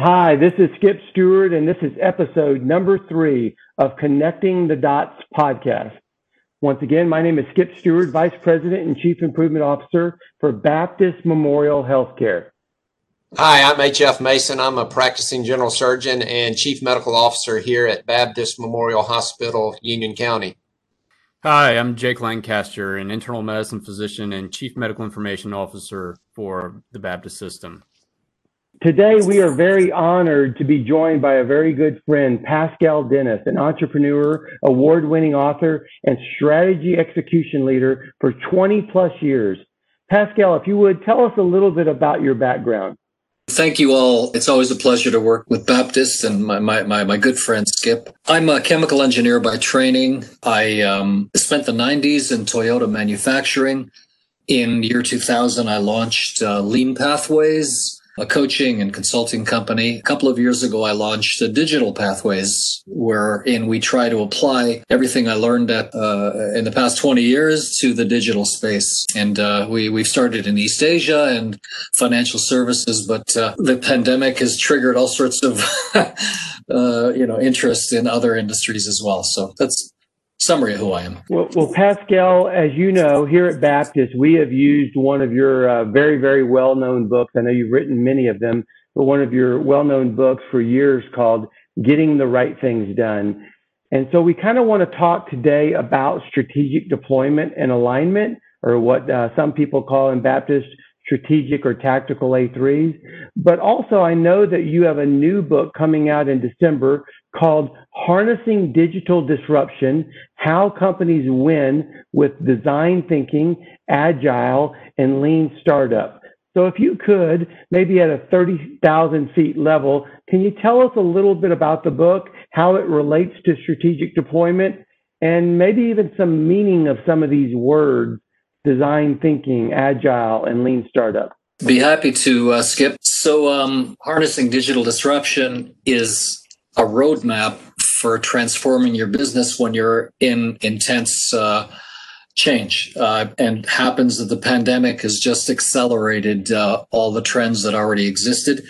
Hi, this is Skip Stewart, and this is episode number three of Connecting the Dots podcast. Once again, my name is Skip Stewart, Vice President and Chief Improvement Officer for Baptist Memorial Healthcare. Hi, I'm H.F. Mason. I'm a practicing general surgeon and Chief Medical Officer here at Baptist Memorial Hospital, Union County. Hi, I'm Jake Lancaster, an internal medicine physician and Chief Medical Information Officer for the Baptist System. Today, we are very honored to be joined by a very good friend, Pascal Dennis, an entrepreneur, award winning author, and strategy execution leader for 20 plus years. Pascal, if you would tell us a little bit about your background. Thank you all. It's always a pleasure to work with Baptist and my, my, my, my good friend Skip. I'm a chemical engineer by training. I um, spent the 90s in Toyota manufacturing. In year 2000, I launched uh, Lean Pathways, a coaching and consulting company. A couple of years ago, I launched a Digital Pathways, wherein we try to apply everything I learned at, uh, in the past 20 years to the digital space. And uh, we, we've started in East Asia and financial services, but uh, the pandemic has triggered all sorts of, uh, you know, interest in other industries as well. So that's summary of who I am. Well, well, Pascal, as you know, here at Baptist, we have used one of your uh, very, very well known books. I know you've written many of them, but one of your well known books for years called Getting the Right Things Done. And so we kind of want to talk today about strategic deployment and alignment, or what uh, some people call in Baptist strategic or tactical A3s. But also, I know that you have a new book coming out in December called Harnessing Digital Disruption How Companies Win with Design Thinking, Agile, and Lean Startup. So, if you could, maybe at a 30,000 feet level, can you tell us a little bit about the book, how it relates to strategic deployment, and maybe even some meaning of some of these words design thinking, agile, and lean startup? Be happy to uh, skip. So, um, harnessing digital disruption is a roadmap for transforming your business when you're in intense uh, change. Uh, and happens that the pandemic has just accelerated uh, all the trends that already existed.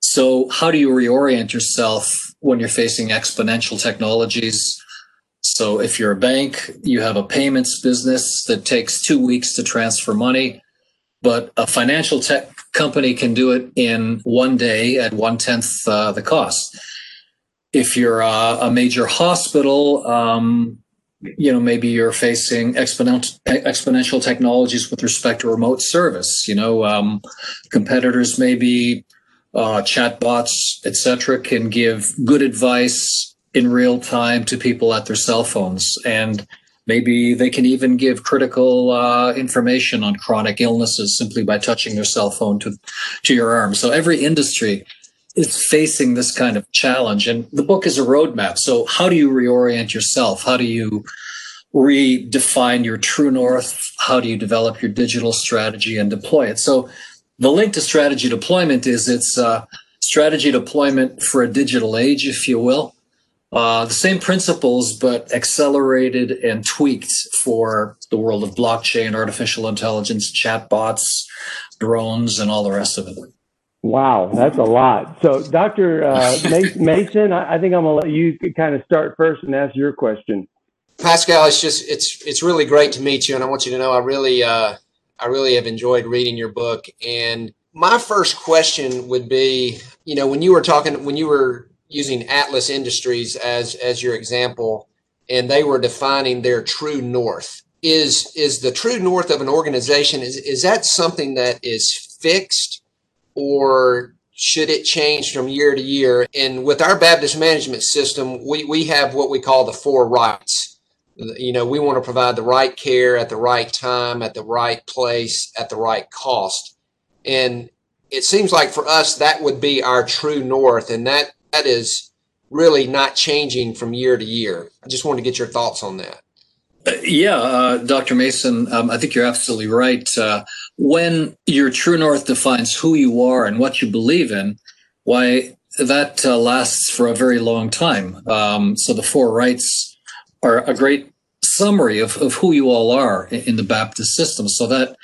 So, how do you reorient yourself when you're facing exponential technologies? So, if you're a bank, you have a payments business that takes two weeks to transfer money, but a financial tech company can do it in one day at one tenth uh, the cost if you're a, a major hospital, um, you know, maybe you're facing exponential exponential technologies with respect to remote service. You know, um, competitors maybe uh, chatbots, etc., can give good advice in real time to people at their cell phones, and maybe they can even give critical uh, information on chronic illnesses simply by touching their cell phone to to your arm. So every industry is facing this kind of challenge. And the book is a roadmap. So, how do you reorient yourself? How do you redefine your true north? How do you develop your digital strategy and deploy it? So, the link to strategy deployment is it's uh, strategy deployment for a digital age, if you will. Uh, the same principles, but accelerated and tweaked for the world of blockchain, artificial intelligence, chatbots, drones, and all the rest of it. Wow, that's a lot. So, Dr. Uh, Mason, I think I'm gonna let you kind of start first and ask your question. Pascal, it's just it's it's really great to meet you, and I want you to know I really uh, I really have enjoyed reading your book. And my first question would be, you know, when you were talking when you were using Atlas Industries as as your example, and they were defining their true north. Is is the true north of an organization is is that something that is fixed? or should it change from year to year? And with our Baptist management system, we, we have what we call the four rights. You know, we want to provide the right care at the right time, at the right place, at the right cost. And it seems like for us, that would be our true north. And that, that is really not changing from year to year. I just wanted to get your thoughts on that. Yeah, uh, Dr. Mason, um, I think you're absolutely right. Uh, when your true north defines who you are and what you believe in, why that uh, lasts for a very long time. Um, so the four rights are a great summary of, of who you all are in, in the Baptist system. So that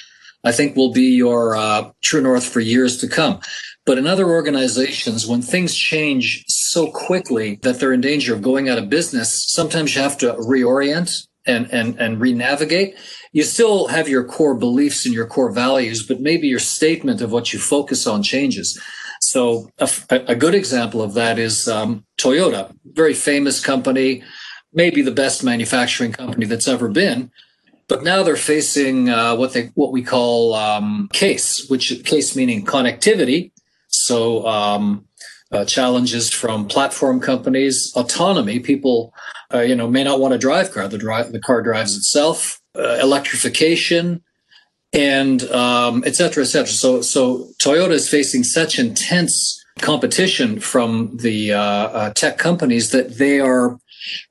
I think will be your uh, true north for years to come. But in other organizations, when things change so quickly that they're in danger of going out of business, sometimes you have to reorient and, and, and re-navigate. You still have your core beliefs and your core values, but maybe your statement of what you focus on changes. So a, a good example of that is um, Toyota, very famous company, maybe the best manufacturing company that's ever been. But now they're facing uh, what they what we call um, case, which case meaning connectivity. So um, uh, challenges from platform companies, autonomy. People, uh, you know, may not want to drive car. The drive the car drives itself. Uh, electrification, and um, et cetera, et cetera. So, so Toyota is facing such intense competition from the uh, uh, tech companies that they are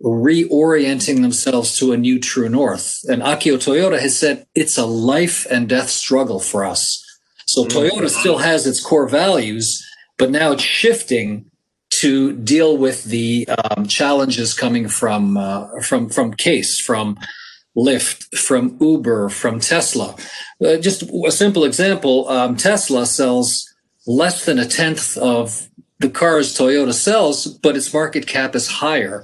reorienting themselves to a new true north. And Akio Toyoda has said it's a life and death struggle for us. So mm-hmm. Toyota still has its core values, but now it's shifting to deal with the um, challenges coming from uh, from from case from Lyft, from Uber, from Tesla. Uh, just a simple example um, Tesla sells less than a tenth of the cars Toyota sells, but its market cap is higher.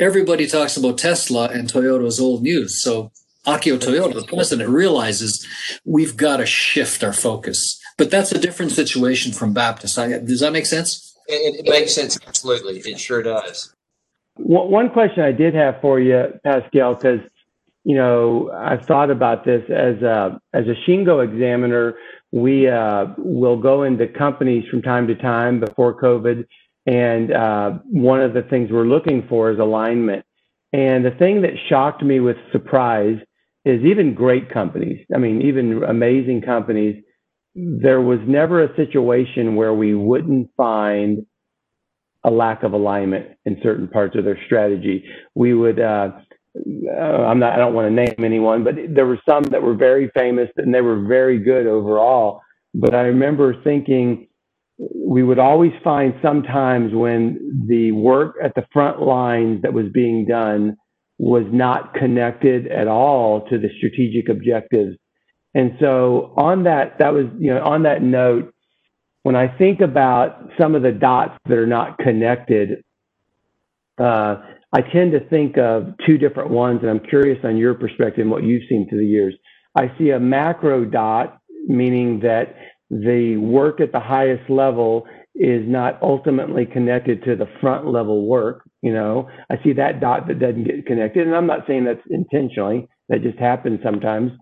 Everybody talks about Tesla and Toyota's old news. So Akio Toyoda, the president, realizes we've got to shift our focus. But that's a different situation from Baptist. does that make sense? It, it makes sense. Absolutely. It sure does. One question I did have for you, Pascal, because you know, I've thought about this as a as a Shingo examiner. We uh, will go into companies from time to time before COVID, and uh, one of the things we're looking for is alignment. And the thing that shocked me with surprise is even great companies. I mean, even amazing companies. There was never a situation where we wouldn't find a lack of alignment in certain parts of their strategy. We would. Uh, uh, I'm not, I don't want to name anyone, but there were some that were very famous and they were very good overall. But I remember thinking we would always find sometimes when the work at the front lines that was being done was not connected at all to the strategic objectives. And so on that, that was, you know, on that note, when I think about some of the dots that are not connected, uh, I tend to think of two different ones, and I'm curious on your perspective and what you've seen through the years. I see a macro dot, meaning that the work at the highest level is not ultimately connected to the front level work. You know, I see that dot that doesn't get connected, and I'm not saying that's intentionally, that just happens sometimes.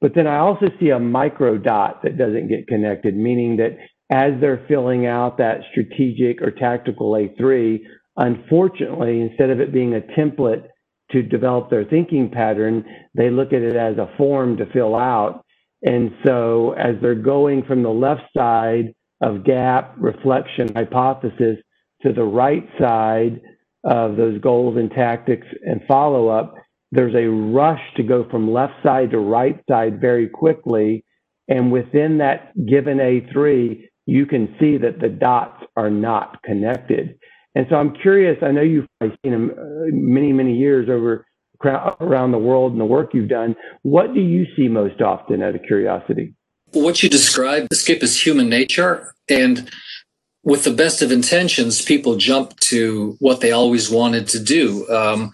But then I also see a micro dot that doesn't get connected, meaning that as they're filling out that strategic or tactical A3, Unfortunately, instead of it being a template to develop their thinking pattern, they look at it as a form to fill out. And so as they're going from the left side of gap, reflection, hypothesis to the right side of those goals and tactics and follow up, there's a rush to go from left side to right side very quickly. And within that given A3, you can see that the dots are not connected. And so I'm curious. I know you've seen them uh, many, many years over around the world and the work you've done. What do you see most often out of curiosity? What you described, the skip is human nature. And with the best of intentions, people jump to what they always wanted to do. Um,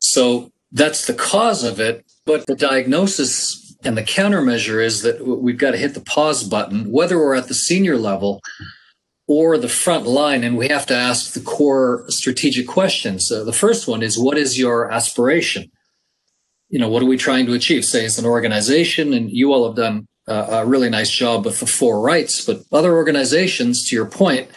so that's the cause of it. But the diagnosis and the countermeasure is that we've got to hit the pause button, whether we're at the senior level or the front line, and we have to ask the core strategic questions. Uh, the first one is what is your aspiration? You know, what are we trying to achieve? Say as an organization, and you all have done a really nice job with the four rights, but other organizations, to your point,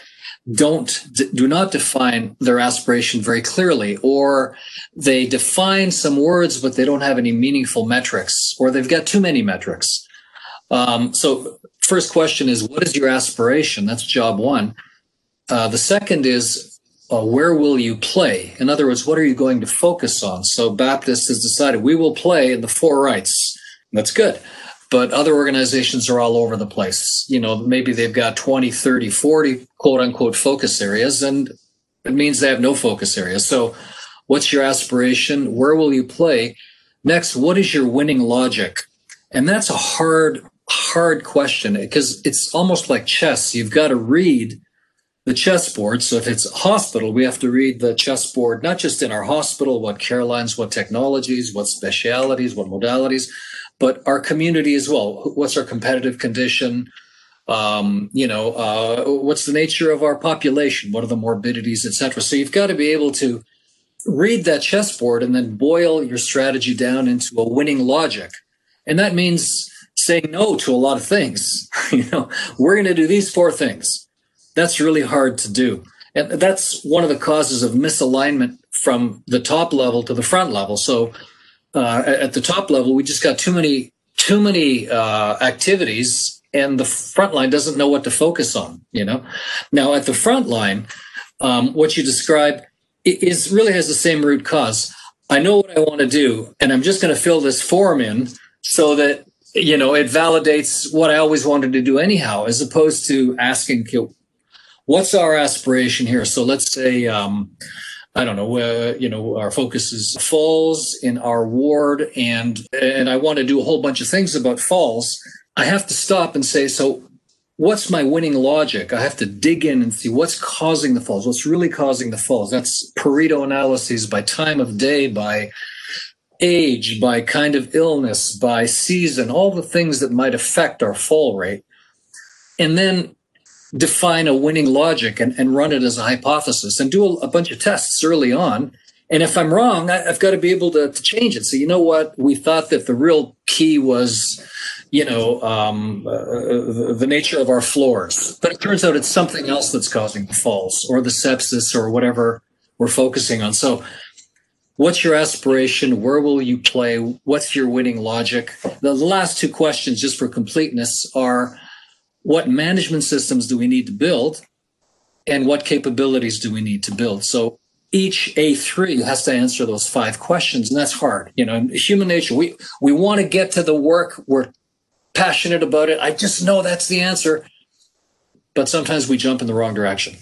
don't do not define their aspiration very clearly or they define some words but they don't have any meaningful metrics or they've got too many metrics um, so first question is what is your aspiration? That's job one. Uh, the second is uh, where will you play? In other words, what are you going to focus on? So Baptist has decided we will play in the four rights. That's good. But other organizations are all over the place. You know, maybe they've got 20, 30, 40 quote unquote focus areas, and it means they have no focus areas. So, what's your aspiration? Where will you play? Next, what is your winning logic? And that's a hard hard question because it's almost like chess. You've got to read the chessboard. So if it's hospital, we have to read the chessboard, not just in our hospital, what care lines, what technologies, what specialities, what modalities, but our community as well. What's our competitive condition? Um, you know, uh, what's the nature of our population? What are the morbidities, etc. So you've got to be able to read that chessboard and then boil your strategy down into a winning logic. And that means saying no to a lot of things. you know, we're going to do these four things. That's really hard to do. And that's one of the causes of misalignment from the top level to the front level. So uh, at the top level, we just got too many too many uh, activities, and the front line doesn't know what to focus on. You know, now at the front line, um, what you describe is really has the same root cause. I know what I want to do, and I'm just going to fill this form in so that you know it validates what I always wanted to do anyhow, as opposed to asking, what's our aspiration here? So let's say, um, I don't know, uh, you know, our focus is falls in our ward, and and I want to do a whole bunch of things about falls. I have to stop and say, so what's my winning logic? I have to dig in and see what's causing the falls, what's really causing the falls. That's Pareto analyses by time of day, by age, by kind of illness, by season, all the things that might affect our fall rate. And then define a winning logic and, and run it as a hypothesis and do a, a bunch of tests early on. And if I'm wrong, I, have got to be able to, to, change it. So, you know what? We thought that the real key was, you know, um, uh, the, the nature of our floors. But it turns out it's something else that's causing the falls or the sepsis or whatever we're focusing on. So, what's your aspiration? Where will you play? What's your winning logic? The last two questions, just for completeness, are what management systems do we need to build and what capabilities do we need to build? So each a3 has to answer those five questions and that's hard. You know human nature we we want to get to the work. We're passionate about it. I just know that's the answer. But sometimes we jump in the wrong direction.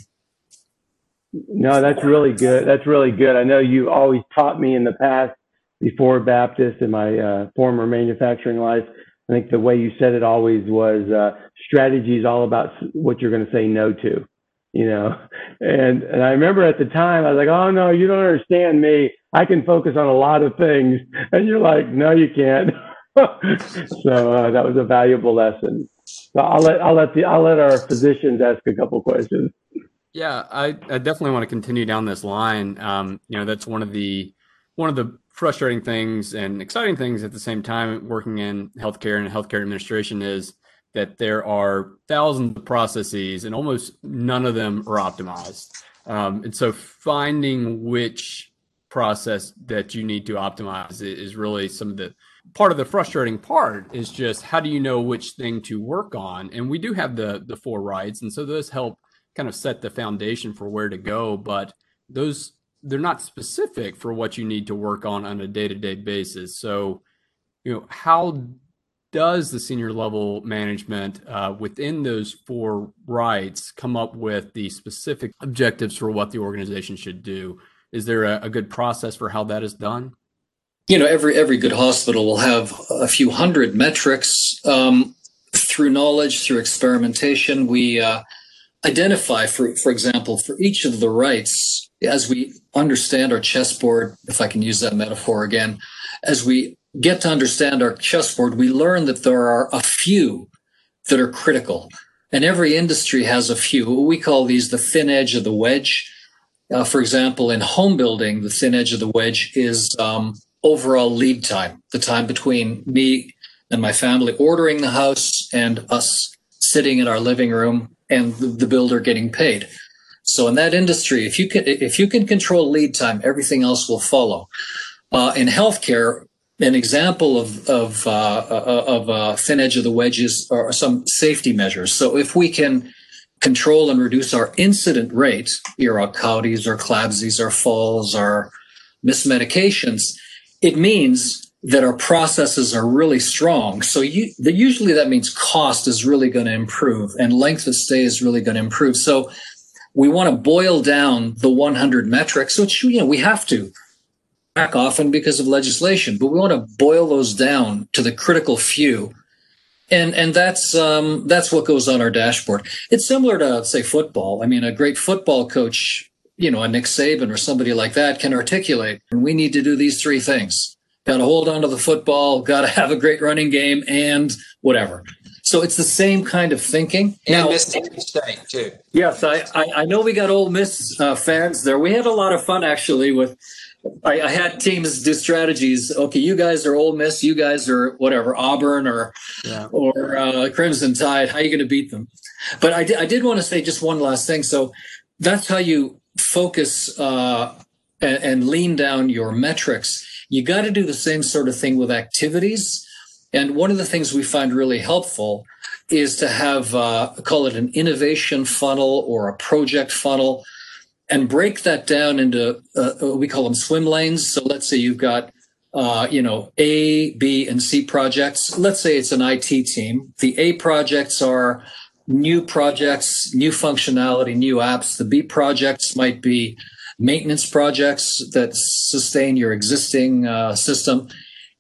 No that's really good. That's really good. I know you always taught me in the past before baptist in my uh, former manufacturing life I think the way you said it always was uh, strategy is all about what you're going to say no to, you know. And and I remember at the time I was like, oh no, you don't understand me. I can focus on a lot of things, and you're like, no, you can't. so uh, that was a valuable lesson. So I'll let I'll let the I'll let our physicians ask a couple questions. Yeah, I, I definitely want to continue down this line. Um, you know, that's one of the one of the frustrating things and exciting things at the same time working in healthcare and healthcare administration is that there are thousands of processes and almost none of them are optimized. Um, and so finding which process that you need to optimize is really some of the part of the frustrating part is just how do you know which thing to work on? And we do have the the four rights, and so those help kind of set the foundation for where to go. But those they're not specific for what you need to work on on a day-to-day basis. So you know how does the senior level management uh, within those four rights come up with the specific objectives for what the organization should do? Is there a, a good process for how that is done? You know every every good hospital will have a few hundred metrics um, through knowledge through experimentation. We uh, identify for for example for each of the rights as we understand our chessboard, if I can use that metaphor again, as we get to understand our chessboard, we learn that there are a few that are critical. And every industry has a few. We call these the thin edge of the wedge. Uh, for example, in home building, the thin edge of the wedge is um, overall lead time, the time between me and my family ordering the house and us sitting in our living room and the, the builder getting paid. So in that industry, if you can if you can control lead time, everything else will follow. Uh, in healthcare, an example of of uh, uh of uh, thin edge of the wedges are some safety measures. So if we can control and reduce our incident rate, your CAUTIs or CLABSIs or falls or mismedications, it means that our processes are really strong. So you, the, usually that means cost is really going to improve and length of stay is really going to improve. So we want to boil down the 100 metrics, which you know we have to back often because of legislation, but we want to boil those down to the critical few and and that's um, that's what goes on our dashboard. It's similar to say football. I mean, a great football coach, you know, a Nick Saban or somebody like that can articulate. We need to do these three things: got to hold on to the football, got to have a great running game, and whatever. So it's the same kind of thinking. And Mississippi State too. Yes, I, I, I know we got Ole Miss uh, fans there. We had a lot of fun actually with I, I, had teams do strategies. Okay, you guys are Ole Miss, you guys are whatever Auburn or yeah. or uh, Crimson Tide. How are you going to beat them? But I, I did want to say just one last thing. So that's how you focus uh, and, and lean down your metrics. You got to do the same sort of thing with activities. And one of the things we find really helpful is to have uh, call it an innovation funnel or a project funnel and break that down into uh, uh, we call them swim lanes. So let's say you've got uh, you know A, B, and C projects. Let's say it's an IT team. The A projects are new projects, new functionality, new apps. The B projects might be maintenance projects that sustain your existing uh, system.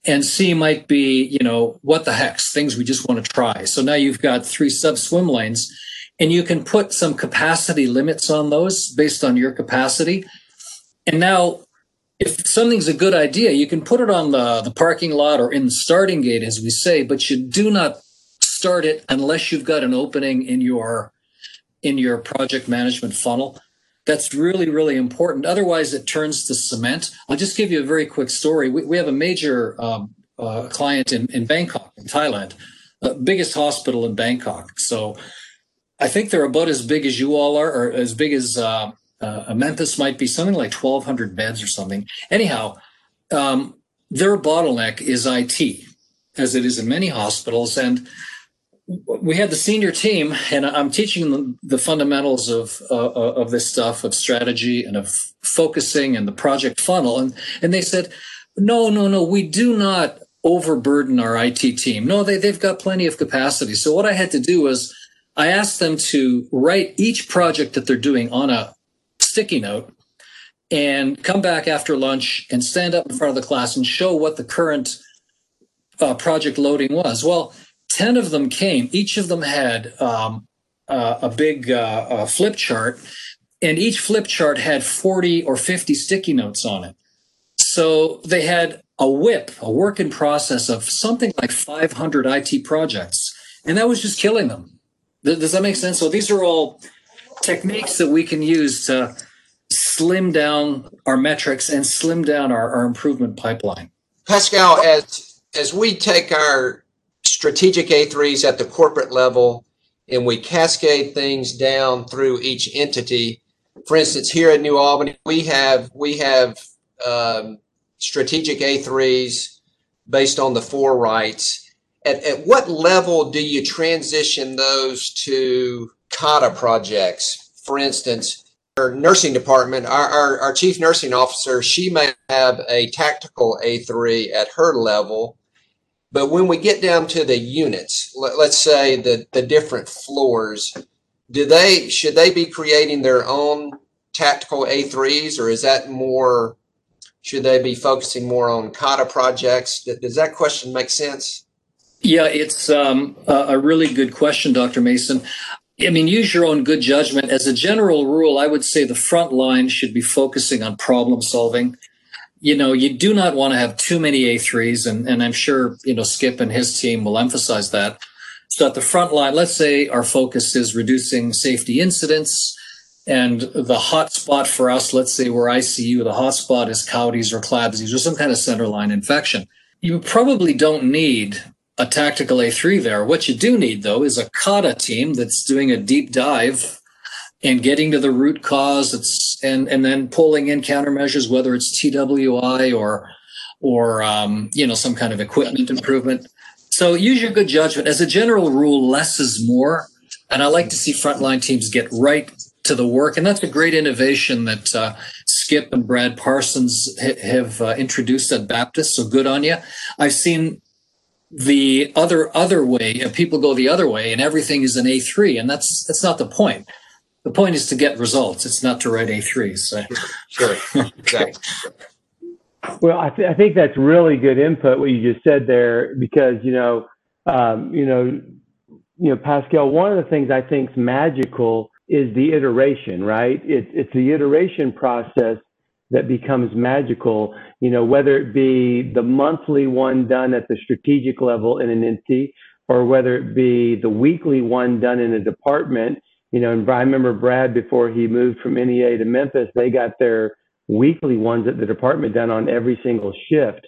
And C might be, you know, what the heck's things we just want to try. So now you've got three sub swim lanes and you can put some capacity limits on those based on your capacity. And now, if something's a good idea, you can put it on the, the parking lot or in the starting gate, as we say, but you do not start it unless you've got an opening in your in your project management funnel. That's really, really important. Otherwise, it turns to cement. I'll just give you a very quick story. We, we have a major um, uh, client in, in Bangkok, in Thailand, biggest hospital in Bangkok. So I think they're about as big as you all are, or as big as uh, uh, Memphis might be, something like 1,200 beds or something. Anyhow, um, their bottleneck is IT, as it is in many hospitals. And we had the senior team, and I'm teaching them the fundamentals of uh, of this stuff, of strategy and of focusing and the project funnel. And and they said, no, no, no, we do not overburden our IT team. No, they they've got plenty of capacity. So what I had to do was I asked them to write each project that they're doing on a sticky note and come back after lunch and stand up in front of the class and show what the current uh, project loading was. Well, 10 of them came. Each of them had um, uh, a big uh, flip chart, and each flip chart had 40 or 50 sticky notes on it. So they had a WIP, a work in process of something like 500 IT projects, and that was just killing them. Does that make sense? So these are all techniques that we can use to slim down our metrics and slim down our, our improvement pipeline. Pascal, as as we take our strategic A3s at the corporate level and we cascade things down through each entity, for instance, here at New Albany, we have we have um, strategic A3s based on the four rights at, at what level do you transition those to kata projects? For instance, our nursing department, our, our, our chief nursing officer, she may have a tactical A3 at her level. But when we get down to the units, let, let's say the, the different floors, do they should they be creating their own tactical A3s or is that more should they be focusing more on kata projects? Does that question make sense? Yeah, it's um, a really good question, Dr. Mason. I mean, use your own good judgment. As a general rule, I would say the front line should be focusing on problem solving. You know, you do not want to have too many A3s, and, and I'm sure, you know, Skip and his team will emphasize that. So at the front line, let's say our focus is reducing safety incidents, and the hot spot for us, let's say we're ICU, the hot spot is CAUTI's or CLABSI's or some kind of center line infection. You probably don't need a tactical A3 there. What you do need, though, is a kata team that's doing a deep dive and getting to the root cause. It's and and then pulling in countermeasures, whether it's TWI or or um, you know some kind of equipment improvement. So use your good judgment. As a general rule, less is more, and I like to see frontline teams get right to the work, and that's a great innovation that uh, Skip and Brad Parsons ha- have uh, introduced at Baptist. So good on you. I've seen the other other way people go the other way and everything is an a3 and that's that's not the point the point is to get results it's not to write a3s so. sure exactly well I, th- I think that's really good input what you just said there because you know um, you know, you know, Pascal, one of the things I think is magical is the iteration, right? It, it's the iteration process that becomes magical, you know, whether it be the monthly one done at the strategic level in an entity or whether it be the weekly one done in a department. You know, and I remember Brad before he moved from NEA to Memphis, they got their weekly ones at the department done on every single shift.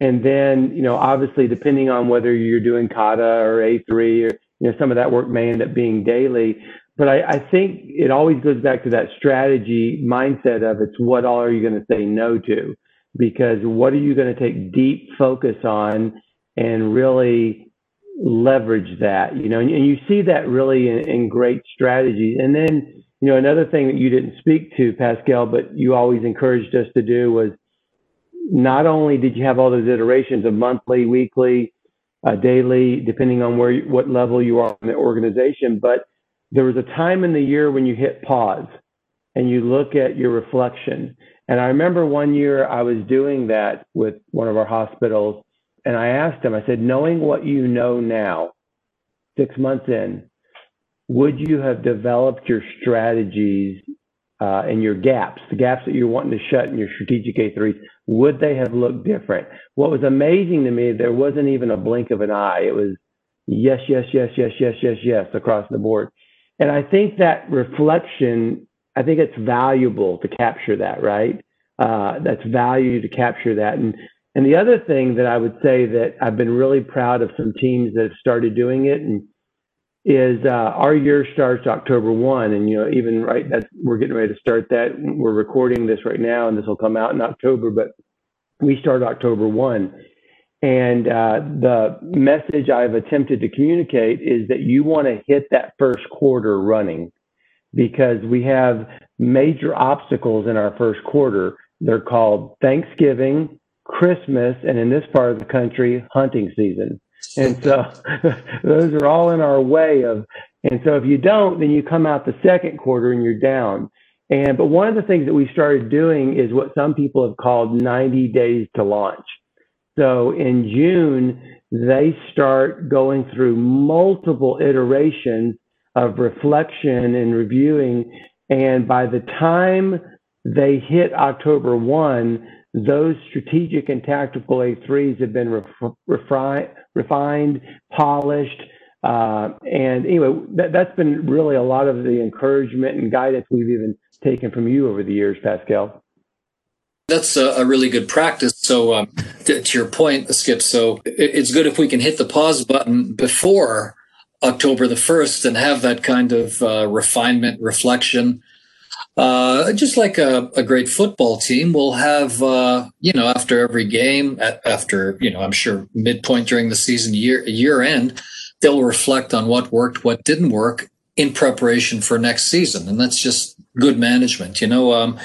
And then, you know, obviously depending on whether you're doing kata or A3 or, you know, some of that work may end up being daily. But I, I think it always goes back to that strategy mindset of it's what all are you going to say no to? Because what are you going to take deep focus on and really leverage that, you know, and, and you see that really in, in great strategies. And then, you know, another thing that you didn't speak to, Pascal, but you always encouraged us to do was not only did you have all those iterations of monthly, weekly, uh, daily, depending on where what level you are in the organization, but there was a time in the year when you hit pause and you look at your reflection. And I remember one year I was doing that with one of our hospitals, and I asked him, I said, knowing what you know now, six months in, would you have developed your strategies uh, and your gaps, the gaps that you're wanting to shut in your strategic A3s, would they have looked different? What was amazing to me, there wasn't even a blink of an eye. It was yes, yes, yes, yes, yes, yes, yes across the board. And I think that reflection, I think it's valuable to capture that, right? Uh, that's value to capture that. And and the other thing that I would say that I've been really proud of some teams that have started doing it and is uh, our year starts October one, and you know even right that's we're getting ready to start that. We're recording this right now, and this will come out in October, but we start October one. And uh, the message I've attempted to communicate is that you want to hit that first quarter running because we have major obstacles in our first quarter. They're called Thanksgiving, Christmas, and in this part of the country, hunting season. And so those are all in our way of, and so if you don't, then you come out the second quarter and you're down. And, but one of the things that we started doing is what some people have called 90 days to launch. So in June, they start going through multiple iterations of reflection and reviewing. And by the time they hit October 1, those strategic and tactical A3s have been ref- refined, polished. Uh, and anyway, that, that's been really a lot of the encouragement and guidance we've even taken from you over the years, Pascal. That's a, really good practice. So, um, to, your point, Skip, so it, it's good if we can hit the pause button before October the 1st and have that kind of uh, refinement, reflection, uh, just like a, a, great football team will have, uh, you know, after every game, after, you know, I'm sure midpoint during the season, year, year end, they'll reflect on what worked, what didn't work in preparation for next season. And that's just good management. You know, um,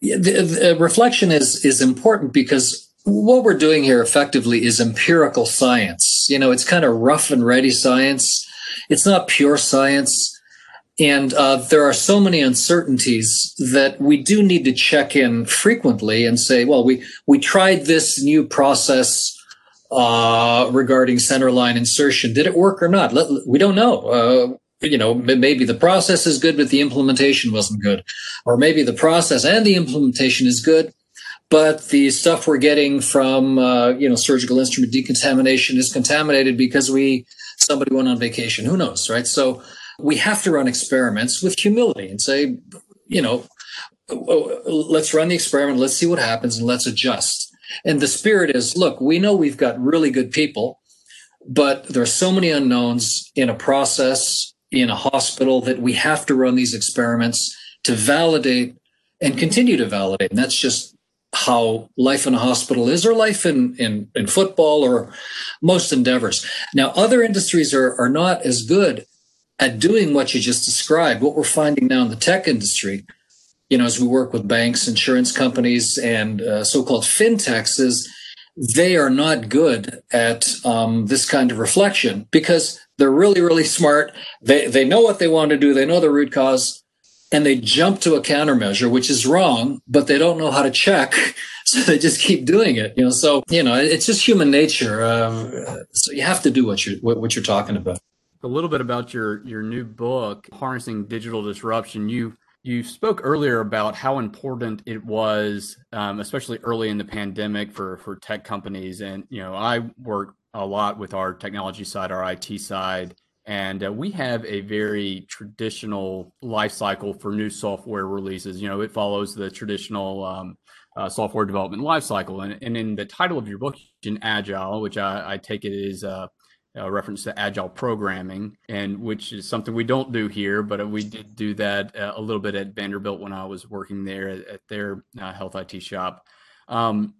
the, the reflection is, is important because what we're doing here effectively is empirical science. You know, it's kind of rough and ready science. It's not pure science and uh, there are so many uncertainties that we do need to check in frequently and say, well, we, we tried this new process uh, regarding centerline insertion. Did it work or not? Let, we don't know. Uh, you know, maybe the process is good, but the implementation wasn't good. Or maybe the process and the implementation is good, but the stuff we're getting from, uh, you know, surgical instrument decontamination is contaminated because we, somebody went on vacation. Who knows, right? So, we have to run experiments with humility and say, you know, oh, let's run the experiment, let's see what happens, and let's adjust. And the spirit is look, we know we've got really good people, but there are so many unknowns in a process, in a hospital, that we have to run these experiments to validate and continue to validate. And that's just how life in a hospital is, or life in, in, in football, or most endeavors. Now, other industries are, are not as good at doing what you just described. What we're finding now in the tech industry, you know, as we work with banks, insurance companies, and uh, so-called fintechs, is they are not good at um, this kind of reflection because they're really, really smart. They they know what they want to do. They know the root cause, and they jump to a countermeasure, which is wrong, but they don't know how to check. So they just keep doing it, you know. So you know, it's just human nature. Um, so you have to do what you're what, what you're talking about. A little bit about your your new book, harnessing digital disruption. You you spoke earlier about how important it was, um, especially early in the pandemic, for for tech companies. And you know, I work a lot with our technology side, our IT side, and uh, we have a very traditional life cycle for new software releases. You know, it follows the traditional um, uh, software development life cycle. And, and in the title of your book, in Agile, which I, I take it is uh, a reference to agile programming, and which is something we don't do here, but we did do that uh, a little bit at Vanderbilt when I was working there at, their uh, health IT shop. Um,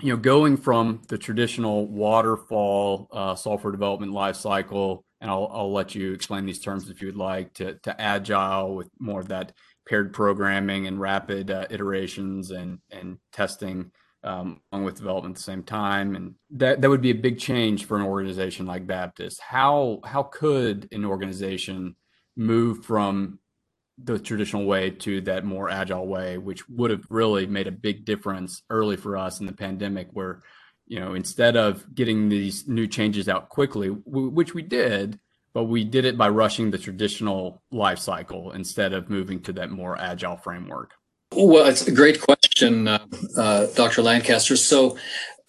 you know, going from the traditional waterfall uh, software development life cycle, and I'll, I'll let you explain these terms if you would like, to, to agile with more of that paired programming and rapid uh, iterations and and testing um, along with development at the same time, and that that would be a big change for an organization like Baptist. How how could an organization move from the traditional way to that more agile way, which would have really made a big difference early for us in the pandemic, where you know instead of getting these new changes out quickly, which we did, but we did it by rushing the traditional life cycle instead of moving to that more agile framework. Well, it's a great question, uh, uh, Dr. Lancaster. So,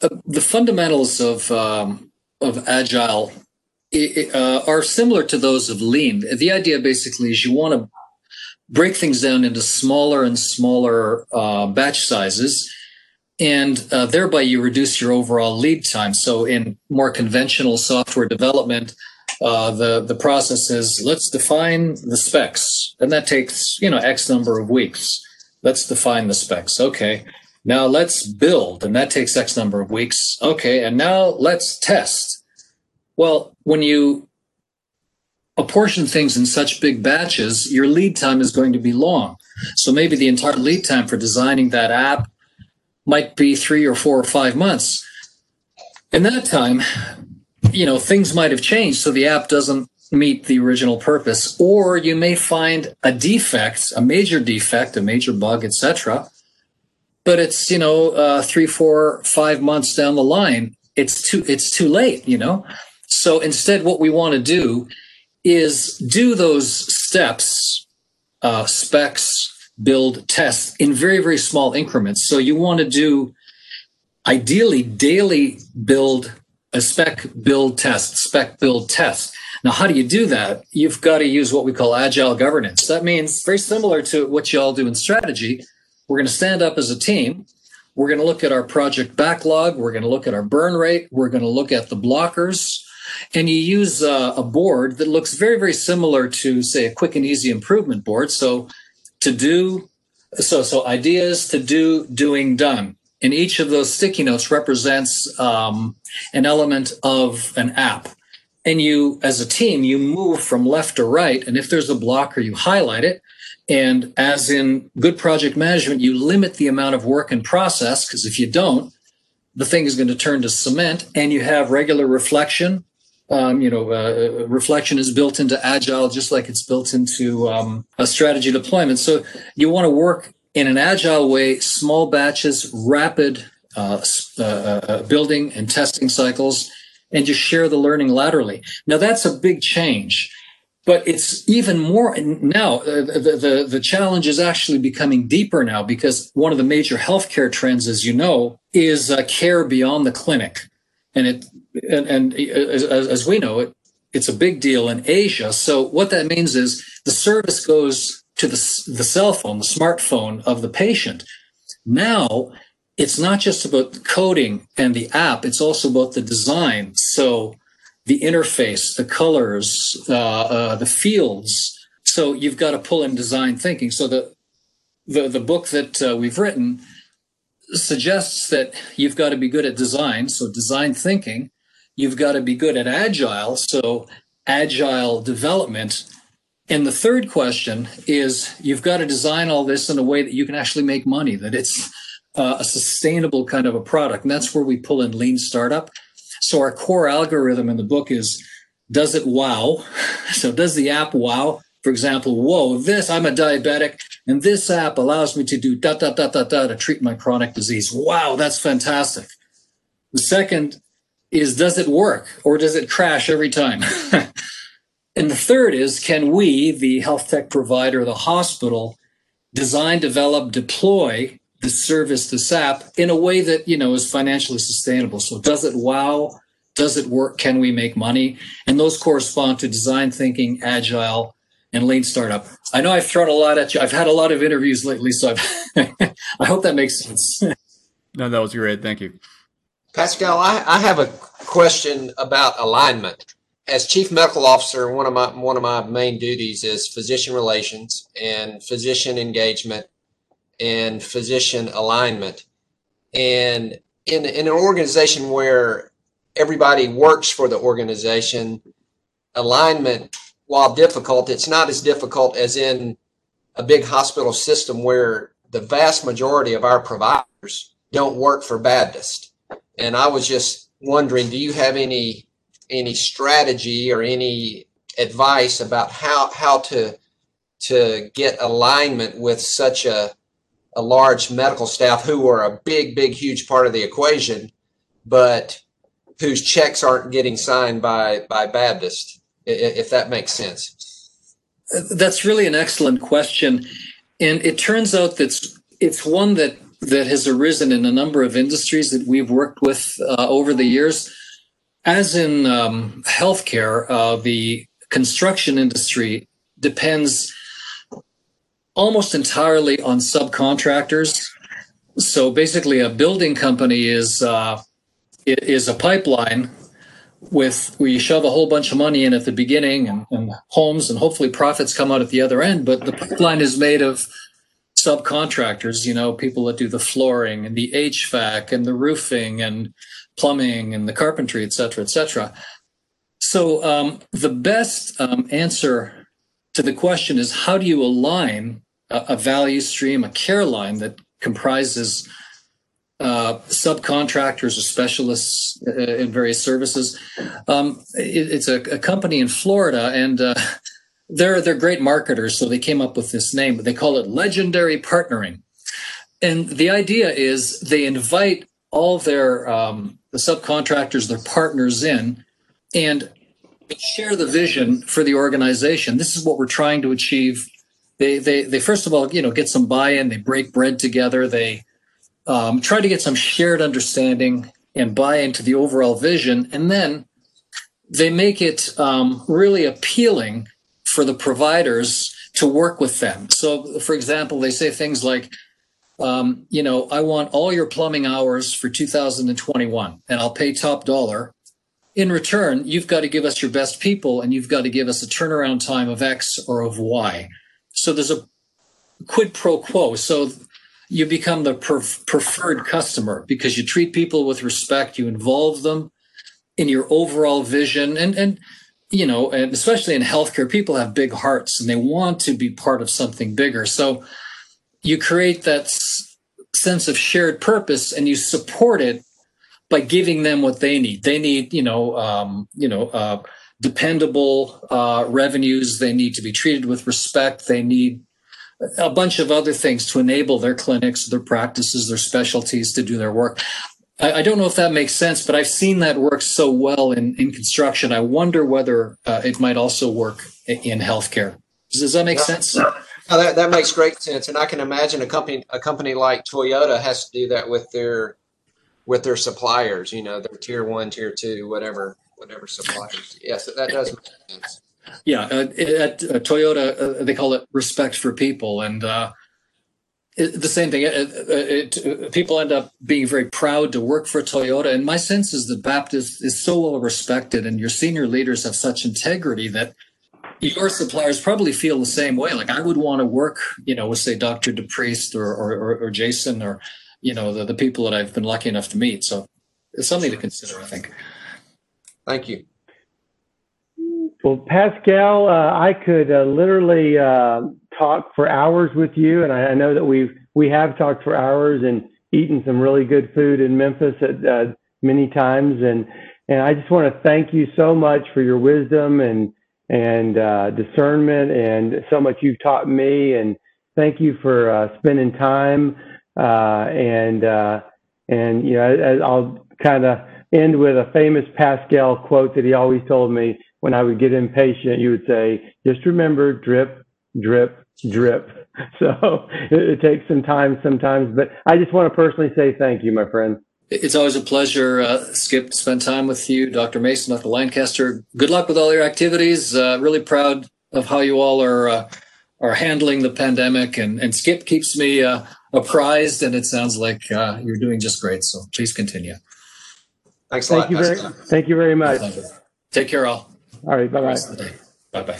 uh, the fundamentals of um, of agile uh, are similar to those of lean. The idea basically is you want to break things down into smaller and smaller uh, batch sizes, and uh, thereby you reduce your overall lead time. So, in more conventional software development, the the process is let's define the specs, and that takes you know X number of weeks Let's define the specs. Okay. Now let's build, and that takes X number of weeks. Okay. And now let's test. Well, when you apportion things in such big batches, your lead time is going to be long. So maybe the entire lead time for designing that app might be three or four or five months. In that time, you know, things might have changed. So the app doesn't meet the original purpose or you may find a defect a major defect a major bug etc but it's you know uh, three four five months down the line it's too it's too late you know? So instead what we want to do is do those steps uh, specs build test in very very small increments. So you want to do ideally daily build a spec build test spec build test now, how do you do that? You've got to use what we call agile governance. That means very similar to what you all do in strategy. We're going to stand up as a team. We're going to look at our project backlog. We're going to look at our burn rate. We're going to look at the blockers. And you use uh, a board that looks very, very similar to, say, a quick and easy improvement board. So, to do, so, so ideas to do, doing, done. And each of those sticky notes represents um, an element of an app and you as a team you move from left to right and if there's a blocker you highlight it. And as in good project management you limit the amount of work and process because if you don't the thing is going to turn to cement and you have regular reflection. Um, you know uh, reflection is built into agile just like it's built into um, a strategy deployment. So you want to work in an agile way small batches rapid uh, uh, uh building and testing cycles and just share the learning laterally. Now that's a big change, but it's even more now. Uh, the, the, the challenge is actually becoming deeper now because one of the major healthcare trends, as you know, is uh, care beyond the clinic, and it and, and as, as we know it, it's a big deal in Asia. So what that means is the service goes to the the cell phone, the smartphone of the patient. Now it's not just about coding and the app, it's also about the design. So the interface, the colors, uh, uh, the fields. So you've got to pull in design thinking. So the the, the book that uh, we've written suggests that you've got to be good at design, so design thinking. You've got to be good at agile, so agile development. And the third question is you've got to design all this in a way that you can actually make money, that it's uh, a sustainable kind of a product. And that's where we pull in lean startup. So our core algorithm in the book is does it wow? So does the app wow? For example, whoa, this, I'm a diabetic, and this app allows me to do da da da da da to treat my chronic disease. Wow, that's fantastic. The second is does it work or does it crash every time? and the third is can we, the health tech provider, the hospital, design, develop, deploy the service, the SAP, in a way that you know is financially sustainable. So does it wow? Does it work? Can we make money? And those correspond to design thinking, agile, and lean startup. I know I've thrown a lot at you. I've had a lot of interviews lately, so i hope that makes sense. no, that was great. Thank you. Pascal, I, I have a question about alignment. As chief medical officer, one of my one of my main duties is physician relations and physician engagement and physician alignment. And in in an organization where everybody works for the organization, alignment, while difficult, it's not as difficult as in a big hospital system where the vast majority of our providers don't work for Baptist and I was just wondering, do you have any any strategy or any advice about how how to to get alignment with such a a large medical staff who are a big, big, huge part of the equation, but whose checks aren't getting signed by by Baptist, if that makes sense. That's really an excellent question, and it turns out that it's one that that has arisen in a number of industries that we've worked with uh, over the years. As in um, healthcare, uh, the construction industry depends almost entirely on subcontractors. So basically, a building company is uh, is a pipeline with where you shove a whole bunch of money in at the beginning and, and homes and hopefully profits come out at the other end. But the pipeline is made of subcontractors, you know, people that do the flooring and the HVAC and the roofing and plumbing and the carpentry, et cetera, et cetera. So um, the best um, answer to the question is how do you align a, a value stream, a care line that comprises uh, subcontractors or specialists uh, in various services. Um, it, it's a, a, company in Florida, and uh, they're they're great marketers, so they came up with this name. They call it legendary partnering, and the idea is they invite all their um, the subcontractors, their partners in, and share the vision for the organization. This is what we're trying to achieve. They they they first of all you know get some buy-in. They break bread together. They um, try to get some shared understanding and buy into the overall vision, and then they make it um, really appealing for the providers to work with them. So, for example, they say things like, um, you know, I want all your plumbing hours for 2021 and I'll pay top dollar. In return, you've got to give us your best people and you've got to give us a turnaround time of X or of Y. So there's a quid pro quo. So you become the preferred customer because you treat people with respect, you involve them in your overall vision. And, and you know, and especially in healthcare, people have big hearts and they want to be part of something bigger. So you create that s- sense of shared purpose and you support it by giving them what they need. They need, you know, um, you know, uh, dependable uh, revenues. They need to be treated with respect. They need a bunch of other things to enable their clinics, their practices, their specialties to do their work. I, I, don't know if that makes sense, but I've seen that work so well in, in construction. I wonder whether uh, it might also work in healthcare. Does, does that make sense? No, that, that makes great sense, and I can imagine a company a company like Toyota has to do that with their with their suppliers. You know, their tier one, tier two, whatever whatever suppliers. Yes, that does make sense. Yeah, uh, at uh, Toyota, uh, they call it respect for people, and uh, the same thing. It, it, people end up being very proud to work for Toyota. And my sense is that Baptist is so well respected and your senior leaders have such integrity that your suppliers probably feel the same way. Like I would want to work, you know, with say Dr. DePriest or, or, or Jason or, you know, the, the people that I've been lucky enough to meet. So it's something to consider, I think. Thank you. Well, Pascal, uh, I could uh, literally uh, talk for hours with you, and I, I, know that we've we have talked for hours and eaten some really good food in Memphis at uh, many times, and and I just want to thank you so much for your wisdom and and uh, discernment and so much you've taught me. And thank you for uh, spending time. And and you know, I'll kind of end with a famous Pascal quote that he always told me when I would get impatient. You would say, "Just remember, drip, drip, drip." So it, it takes some time sometimes, but I just want to personally say thank you, my friend. It's always a pleasure, uh, Skip, to spend time with you, Dr. Mason, Dr. Lancaster. Good luck with all your activities. Uh, really proud of how you all are uh, are handling the pandemic, and, and Skip keeps me uh, apprised, and it sounds like uh, you're doing just great. So please continue. Thanks a thank lot. You very, thank you very much. Take care, all. All right. Bye bye. Bye bye.